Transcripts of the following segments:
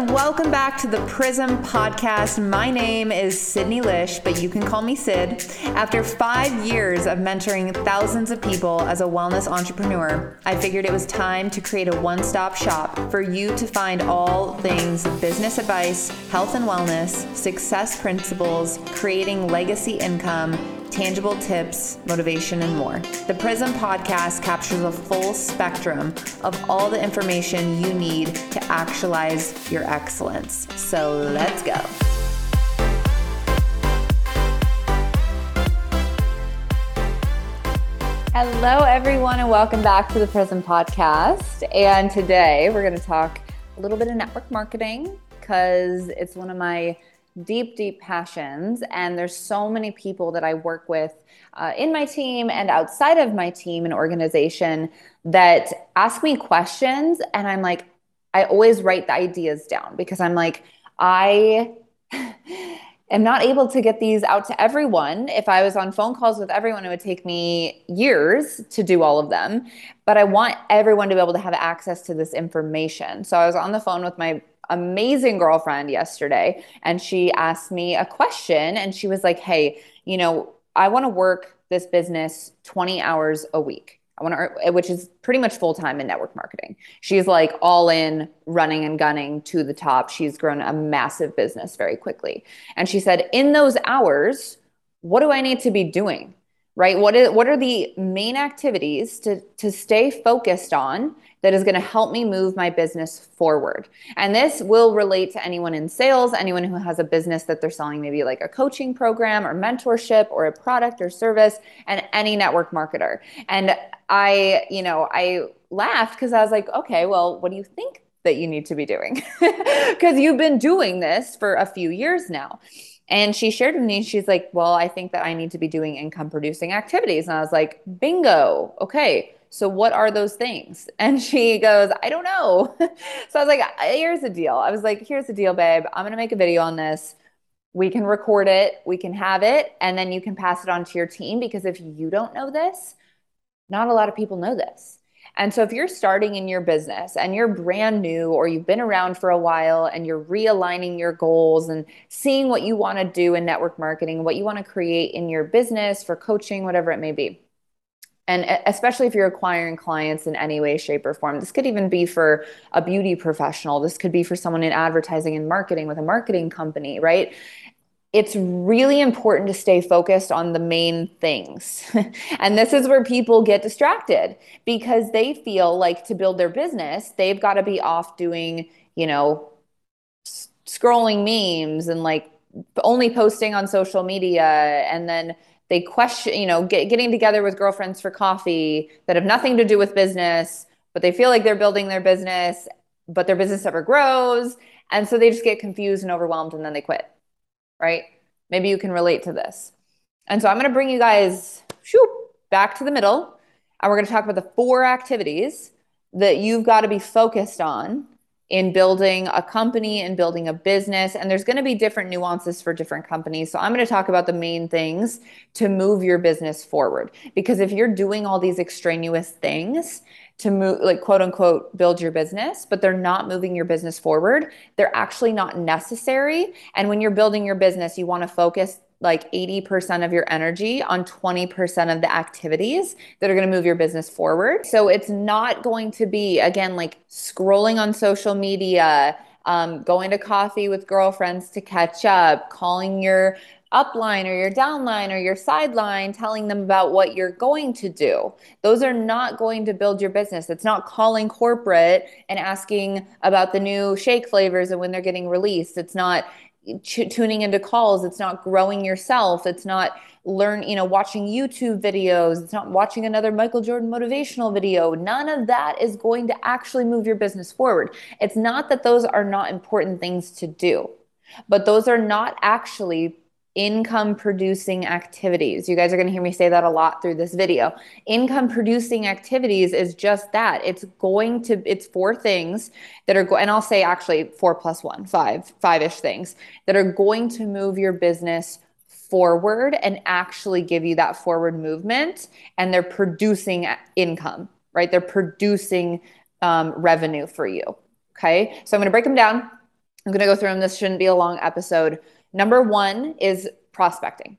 and welcome back to the Prism Podcast. My name is Sydney Lich, but you can call me Syd. After five years of mentoring thousands of people as a wellness entrepreneur, I figured it was time to create a one stop shop for you to find all things business advice, health and wellness, success principles, creating legacy income tangible tips, motivation, and more. The Prism podcast captures a full spectrum of all the information you need to actualize your excellence. So let's go. Hello, everyone, and welcome back to the Prism podcast. And today we're going to talk a little bit of network marketing because it's one of my deep, deep passions. And there's so many people that I work with uh, in my team and outside of my team and organization that ask me questions. And I'm like, I always write the ideas down because I'm like, I am not able to get these out to everyone. If I was on phone calls with everyone, it would take me years to do all of them. But I want everyone to be able to have access to this information. So I was on the phone with my amazing girlfriend yesterday and she asked me a question and she was like, Hey, you know, I want to work this business 20 hours a week. I want to, which is pretty much full time in network marketing. She's like all in, running and gunning to the top. She's grown a massive business very quickly. And she said, in those hours, what do I need to be doing? Right? What is what are the main activities to to stay focused on that is going to help me move my business forward. And this will relate to anyone in sales, anyone who has a business that they're selling, maybe like a coaching program or mentorship or a product or service, and any network marketer. And I, you know, I laughed because I was like, okay, well, what do you think that you need to be doing? Because you've been doing this for a few years now. And she shared with me, she's like, Well, I think that I need to be doing income producing activities. And I was like, Bingo. Okay. So, what are those things? And she goes, I don't know. so, I was like, uh, Here's the deal. I was like, Here's the deal, babe. I'm going to make a video on this. We can record it, we can have it, and then you can pass it on to your team because if you don't know this, not a lot of people know this. And so, if you're starting in your business and you're brand new or you've been around for a while and you're realigning your goals and seeing what you want to do in network marketing, what you want to create in your business for coaching, whatever it may be, and especially if you're acquiring clients in any way shape or form this could even be for a beauty professional. This could be for someone in advertising and marketing with a marketing company right it's really important to stay focused on the main things. and this is where people get distracted because they feel like to build their business, they've got to be off doing, you know, scrolling memes and like only posting on social media and then they question, you know, get, getting together with girlfriends for coffee that have nothing to do with business, but they feel like they're building their business, but their business never grows. And so they just get confused and overwhelmed and then they quit, right? Maybe you can relate to this. And so I'm going to bring you guys shoo, back to the middle. And we're going to talk about the four activities that you've got to be focused on in building a company and building a business. And there's going to be different nuances for different companies. So I'm going to talk about the main things to move your business forward. Because if you're doing all these extraneous things to move, like quote unquote, build your business, but they're not moving your business forward, they're actually not necessary. And when you're building your business, you want to focus like 80% of your energy on 20% of the activities that are going to move your business forward. So it's not going to be, again, like scrolling on social media, um, going to coffee with girlfriends to catch up, calling your upline or your downline or your sideline, telling them about what you're going to do. Those are not going to build your business. It's not calling corporate and asking about the new shake flavors and when they're getting released. It's not tuning into calls it's not growing yourself it's not learn you know watching youtube videos it's not watching another michael jordan motivational video. None of that is going to actually move your business forward. It's not that those are not important things to do but those are not actually income producing activities. You guys are going to hear me say that a lot through this video. Income producing activities is just that. It's going to, it's four things that are, go- and I'll say actually four plus one, five, five ish things that are going to move your business forward and actually give you that forward movement. And they're producing income, right? They're producing um, revenue for you. Okay. So I'm going to break them down I'm going to go through them. This shouldn't be a long episode. Number one is prospecting.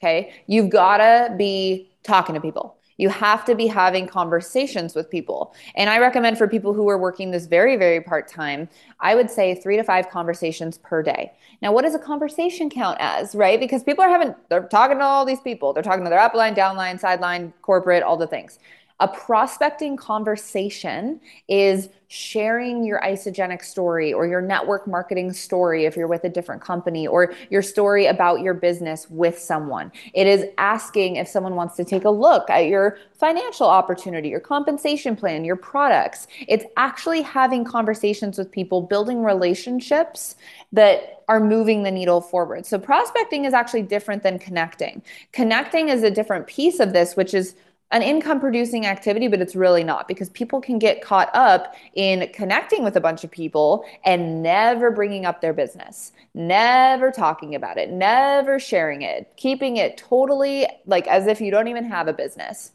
Okay. You've got to be talking to people. You have to be having conversations with people. And I recommend for people who are working this very, very part time, I would say three to five conversations per day. Now, what does a conversation count as, right? Because people are having, they're talking to all these people. They're talking to their upline, downline, sideline, corporate, all the things. A prospecting conversation is sharing your Isagenix story or your network marketing story if you're with a different company or your story about your business with someone. It is asking if someone wants to take a look at your financial opportunity, your compensation plan, your products. It's actually having conversations with people, building relationships that are moving the needle forward. So prospecting is actually different than connecting. Connecting is a different piece of this, which is an income producing activity, but it's really not because people can get caught up in connecting with a bunch of people and never bringing up their business, never talking about it, never sharing it, keeping it totally like as if you don't even have a business.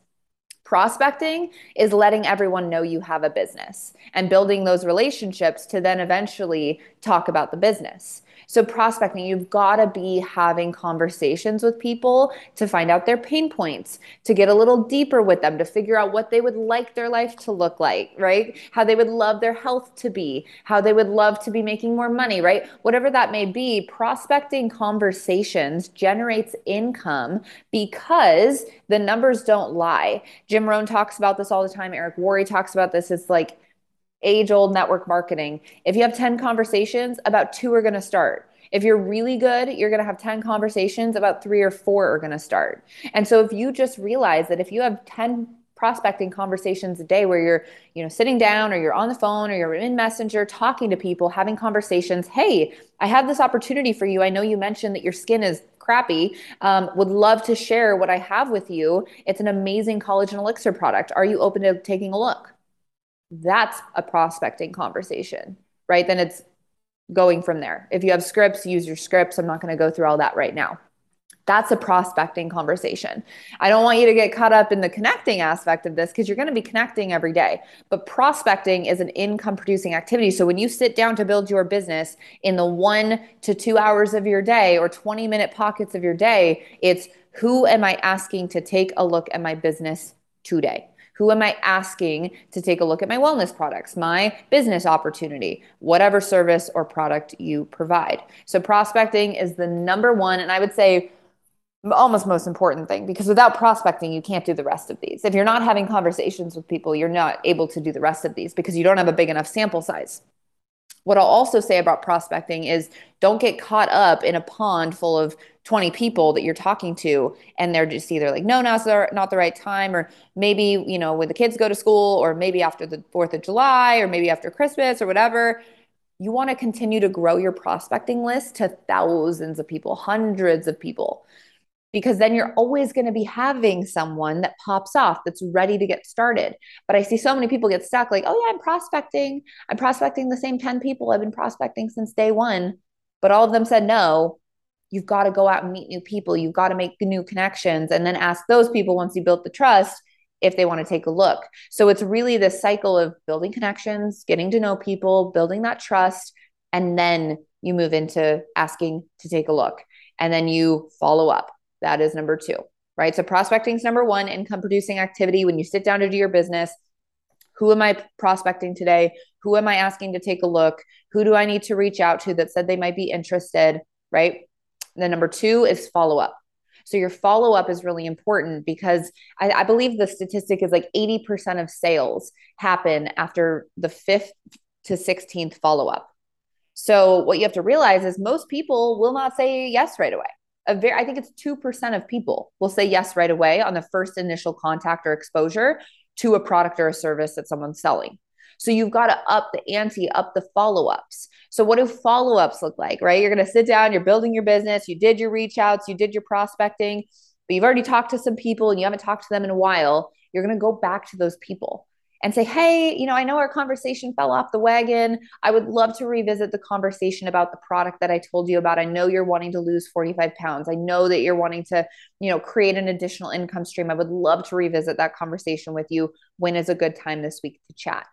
Prospecting is letting everyone know you have a business and building those relationships to then eventually talk about the business. So, prospecting, you've got to be having conversations with people to find out their pain points, to get a little deeper with them, to figure out what they would like their life to look like, right? How they would love their health to be, how they would love to be making more money, right? Whatever that may be, prospecting conversations generates income because the numbers don't lie. Jim Rohn talks about this all the time. Eric Worre talks about this. It's like, age old network marketing. If you have 10 conversations, about two are going to start. If you're really good, you're going to have 10 conversations, about three or four are going to start. And so if you just realize that if you have 10 prospecting conversations a day where you're, you know, sitting down or you're on the phone or you're in Messenger talking to people, having conversations, hey, I have this opportunity for you. I know you mentioned that your skin is crappy. Um, would love to share what I have with you. It's an amazing collagen elixir product. Are you open to taking a look? That's a prospecting conversation, right? Then it's going from there. If you have scripts, use your scripts. I'm not going to go through all that right now. That's a prospecting conversation. I don't want you to get caught up in the connecting aspect of this because you're going to be connecting every day. But prospecting is an income producing activity. So when you sit down to build your business in the one to two hours of your day or 20 minute pockets of your day, it's who am I asking to take a look at my business today? Who am I asking to take a look at my wellness products, my business opportunity, whatever service or product you provide? So, prospecting is the number one, and I would say almost most important thing because without prospecting, you can't do the rest of these. If you're not having conversations with people, you're not able to do the rest of these because you don't have a big enough sample size. What I'll also say about prospecting is don't get caught up in a pond full of 20 people that you're talking to and they're just either like no no it's not the right time or maybe you know when the kids go to school or maybe after the 4th of July or maybe after Christmas or whatever you want to continue to grow your prospecting list to thousands of people hundreds of people because then you're always going to be having someone that pops off that's ready to get started. But I see so many people get stuck like, oh, yeah, I'm prospecting. I'm prospecting the same 10 people I've been prospecting since day one. But all of them said no. You've got to go out and meet new people. You've got to make new connections and then ask those people once you built the trust if they want to take a look. So it's really this cycle of building connections, getting to know people, building that trust, and then you move into asking to take a look. And then you follow up that is number two, right? So prospecting is number one, income producing activity. When you sit down to do your business, who am I prospecting today? Who am I asking to take a look? Who do I need to reach out to that said they might be interested, right? And then number two is follow up. So your follow up is really important because I, I, believe the statistic is like 80% of sales happen after the fifth to 16th follow up. So what you have to realize is most people will not say yes right away a very I think it's 2% of people will say yes right away on the first initial contact or exposure to a product or a service that someone's selling. So you've got to up the ante, up the follow-ups. So what do follow-ups look like, right? You're going to sit down, you're building your business, you did your reach outs, you did your prospecting, but you've already talked to some people and you haven't talked to them in a while. You're going to go back to those people and say, hey, you know, I know our conversation fell off the wagon. I would love to revisit the conversation about the product that I told you about. I know you're wanting to lose 45 pounds. I know that you're wanting to, you know, create an additional income stream. I would love to revisit that conversation with you. When is a good time this week to chat?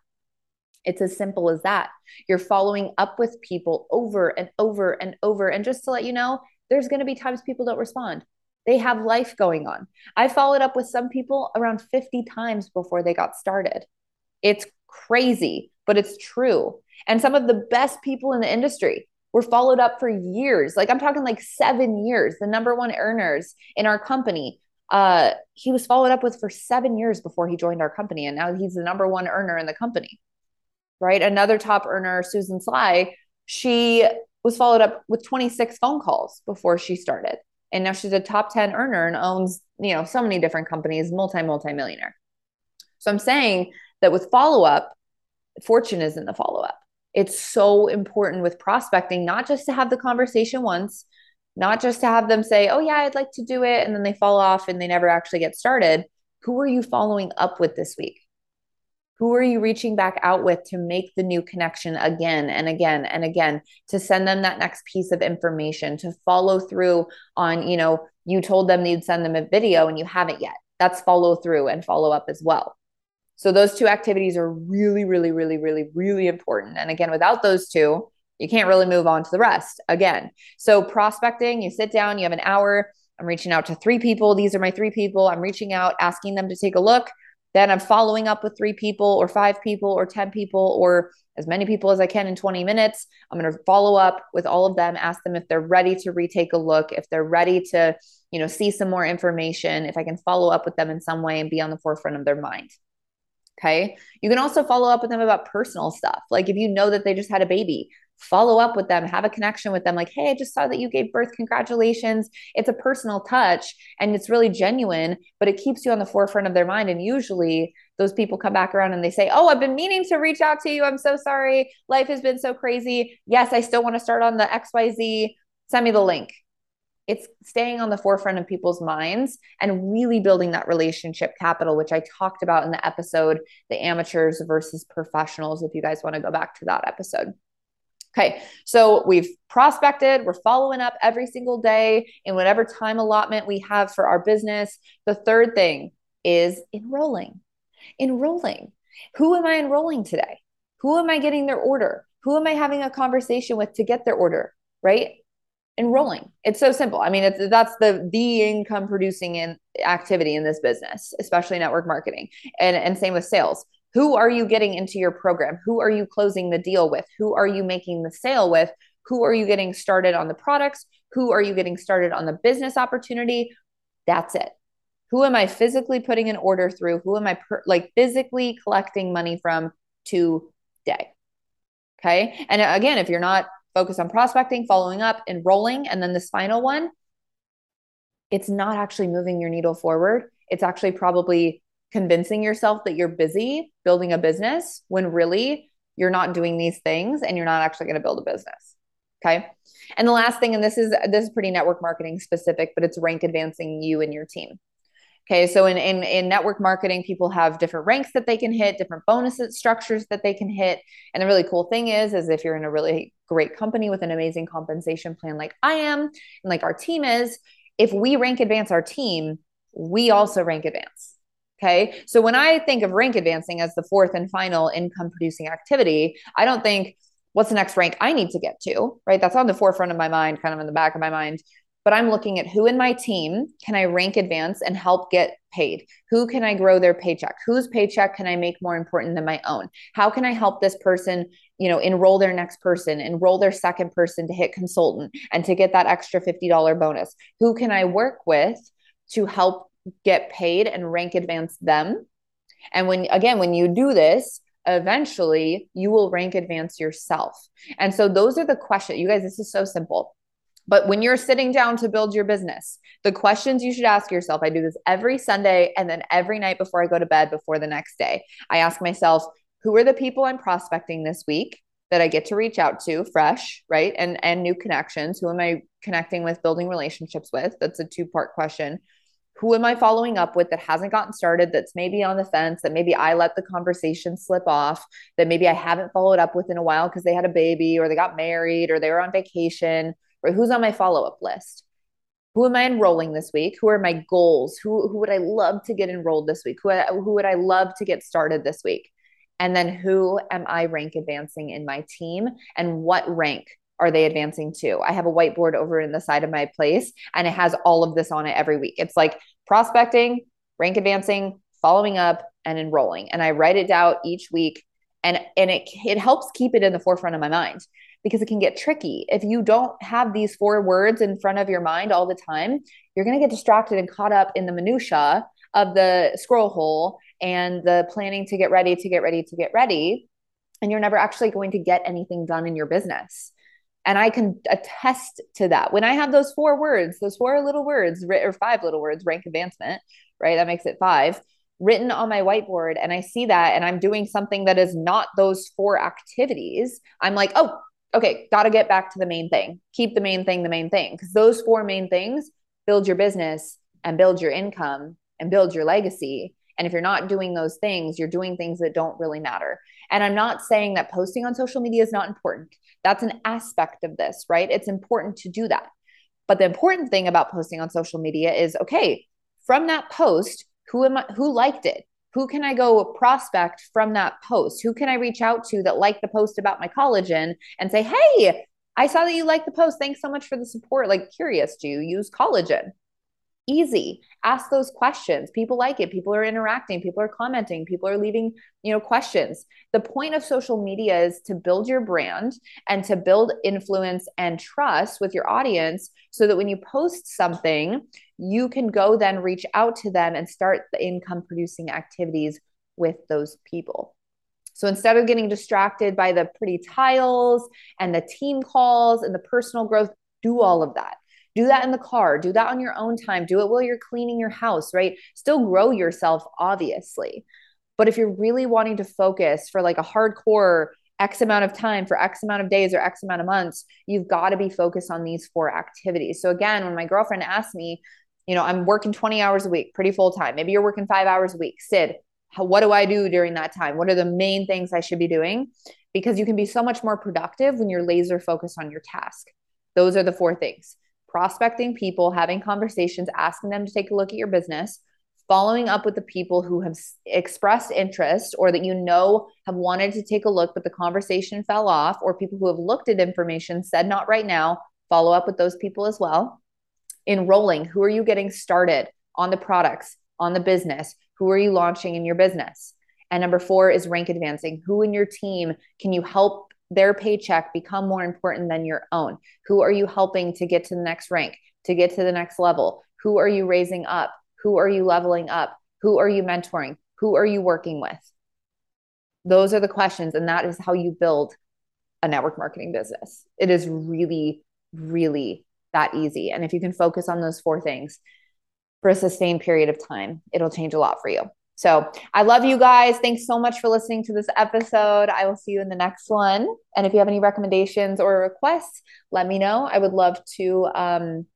It's as simple as that. You're following up with people over and over and over. And just to let you know, there's going to be times people don't respond. They have life going on. I followed up with some people around 50 times before they got started. It's crazy, but it's true. And some of the best people in the industry were followed up for years. Like I'm talking like seven years. The number one earners in our company, uh, he was followed up with for seven years before he joined our company. And now he's the number one earner in the company. Right. Another top earner, Susan Sly, she was followed up with 26 phone calls before she started. And now she's a top 10 earner and owns, you know, so many different companies, multi, multi millionaire. So I'm saying that with follow up, fortune is in the follow up. It's so important with prospecting, not just to have the conversation once, not just to have them say, oh, yeah, I'd like to do it. And then they fall off and they never actually get started. Who are you following up with this week? Who are you reaching back out with to make the new connection again and again and again to send them that next piece of information to follow through on, you know, you told them you'd send them a video and you haven't yet. That's follow through and follow up as well. So those two activities are really, really, really, really, really important. And again, without those two, you can't really move on to the rest again. So prospecting, you sit down, you have an hour. I'm reaching out to three people. These are my three people. I'm reaching out, asking them to take a look. Then I'm following up with three people or five people or 10 people or as many people as I can in 20 minutes. I'm going to follow up with all of them, ask them if they're ready to retake a look, if they're ready to, you know, see some more information, if I can follow up with them in some way and be on the forefront of their mind. Okay. You can also follow up with them about personal stuff. Like if you know that they just had a baby, follow up with them, have a connection with them. Like, hey, I just saw that you gave birth. Congratulations. It's a personal touch and it's really genuine, but it keeps you on the forefront of their mind. And usually those people come back around and they say, Oh, I've been meaning to reach out to you. I'm so sorry. Life has been so crazy. Yes, I still want to start on the XYZ. Send me the link. It's staying on the forefront of people's minds and really building that relationship capital, which I talked about in the episode, the amateurs versus professionals, if you guys want to go back to that episode. Okay, so we've prospected, we're following up every single day in whatever time allotment we have for our business. The third thing is enrolling. Enrolling. Who am I enrolling today? Who am I getting their order? Who am I having a conversation with to get their order? Right? Enrolling. It's so simple. I mean, it's, that's the the income producing in activity in this business, especially network marketing, and and same with sales who are you getting into your program? Who are you closing the deal with? Who are you making the sale with? Who are you getting started on the products? Who are you getting started on the business opportunity? That's it. Who am I physically putting an order through? Who am I per- like physically collecting money from today? Okay. And uh, again, if you're not focused on prospecting, following up, enrolling, and then this final one, it's not actually moving your needle forward. It's actually probably convincing yourself that you're busy building a business when really you're not doing these things and you're not actually going to build a business. Okay. And the last thing, and this is this is pretty network marketing specific, but it's rank advancing you and your team. Okay, so in, in in network marketing, people have different ranks that they can hit, different bonuses structures that they can hit. And the really cool thing is, is if you're in a really great company with an amazing compensation plan like I am, and like our team is, if we rank advance our team, we also rank advance. Okay. So when I think of rank advancing as the fourth and final income producing activity, I don't think what's the next rank I need to get to, right? That's on the forefront of my mind, kind of in the back of my mind. But I'm looking at who in my team can I rank advance and help get paid? Who can I grow their paycheck? Whose paycheck can I make more important than my own? How can I help this person, you know, enroll their next person, enroll their second person to hit consultant and to get that extra $50 bonus? Who can I work with to help get paid and rank advance them. And when, again, when you do this, eventually you will rank advance yourself. And so those are the questions. You guys, this is so simple. But when you're sitting down to build your business, the questions you should ask yourself I do this every Sunday and then every night before I go to bed before the next day. I ask myself, who are the people I'm prospecting this week that I get to reach out to fresh, right? And and new connections. Who am I connecting with, building relationships with? That's a two-part question who am I following up with that hasn't gotten started, that's maybe on the fence, that maybe I let the conversation slip off, that maybe I haven't followed up with in a while because they had a baby or they got married or they were on vacation, or who's on my follow up list? Who am I enrolling this week? Who are my goals? Who, who would I love to get enrolled this week? Who, who would I love to get started this week? And then who am I rank advancing in my team and what rank are they advancing to? I have a whiteboard over in the side of my place and it has all of this on it every week. It's like prospecting, rank advancing, following up, and enrolling. And I write it out each week and and it it helps keep it in the forefront of my mind because it can get tricky. If you don't have these four words in front of your mind all the time, you're going to get distracted and caught up in the minutia of the scroll hole and the planning to get ready to get ready to get ready and you're never actually going to get anything done in your business. And I can attest to that. When I have those four words, those four little words, or five little words, rank advancement, right? That makes it five written on my whiteboard and I see that and I'm doing something that is not those four activities, I'm like, oh, okay, got to get back to the main thing. Keep the main thing the main thing. Because those four main things build your business and build your income and build your legacy. And if you're not doing those things, you're doing things that don't really matter. And I'm not saying that posting on social media is not important. That's an aspect of this, right? It's important to do that. But the important thing about posting on social media is okay, from that post, who am I, who liked it? Who can I go prospect from that post? Who can I reach out to that like the post about my collagen and say, hey, I saw that you liked the post. Thanks so much for the support. Like, curious, do you use collagen? Easy. Ask those questions. People like it. People are interacting. People are commenting. People are leaving you know questions. The point of social media is to build your brand and to build influence and trust with your audience so that when you post something you can go then reach out to them and start the income producing activities with those people. So instead of getting distracted by the pretty tiles and the team calls and the personal growth do all of that do that in the car do that on your own time do it while you're cleaning your house right? Still grow yourself obviously. But if you're really wanting to focus for like a hardcore x amount of time for x amount of days or x amount of months you've got to be focused on these four activities. So again when my girlfriend asked me you know i'm working 20 hours a week pretty full time. Maybe you're working five hours a week. Syd how, what do i do during that time? What are the main things i should be doing? Because you can be so much more productive when you're laser focused on your task. Those are the four things prospecting people, having conversations, asking them to take a look at your business, following up with the people who have expressed interest or that you know have wanted to take a look, but the conversation fell off, or people who have looked at information, said not right now, follow up with those people as well. Enrolling, who are you getting started on the products, on the business? Who are you launching in your business? And number four is rank advancing. Who in your team can you help their paycheck become more important than your own? Who are you helping to get to the next rank, to get to the next level? Who are you raising up? Who are you leveling up? Who are you mentoring? Who are you working with? Those are the questions. And that is how you build a network marketing business. It is really, really that easy. And if you can focus on those four things for a sustained period of time, it'll change a lot for you. So I love you guys. Thanks so much for listening to this episode. I will see you in the next one. And if you have any recommendations or requests, let me know. I would love to um,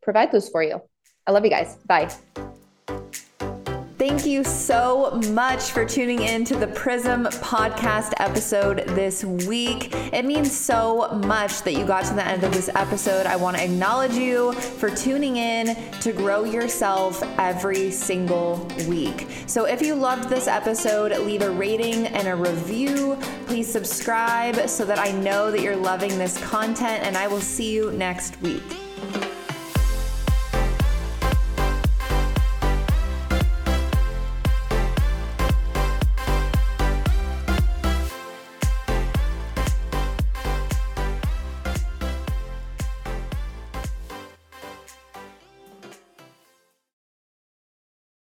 provide those for you. I love you guys. Bye. Thank you so much for tuning in to the Prism podcast episode this week. It means so much that you got to the end of this episode. I want to acknowledge you for tuning in to grow yourself every single week. So if you loved this episode, leave a rating and a review. Please subscribe so that I know that you're loving this content, and I will see you next week.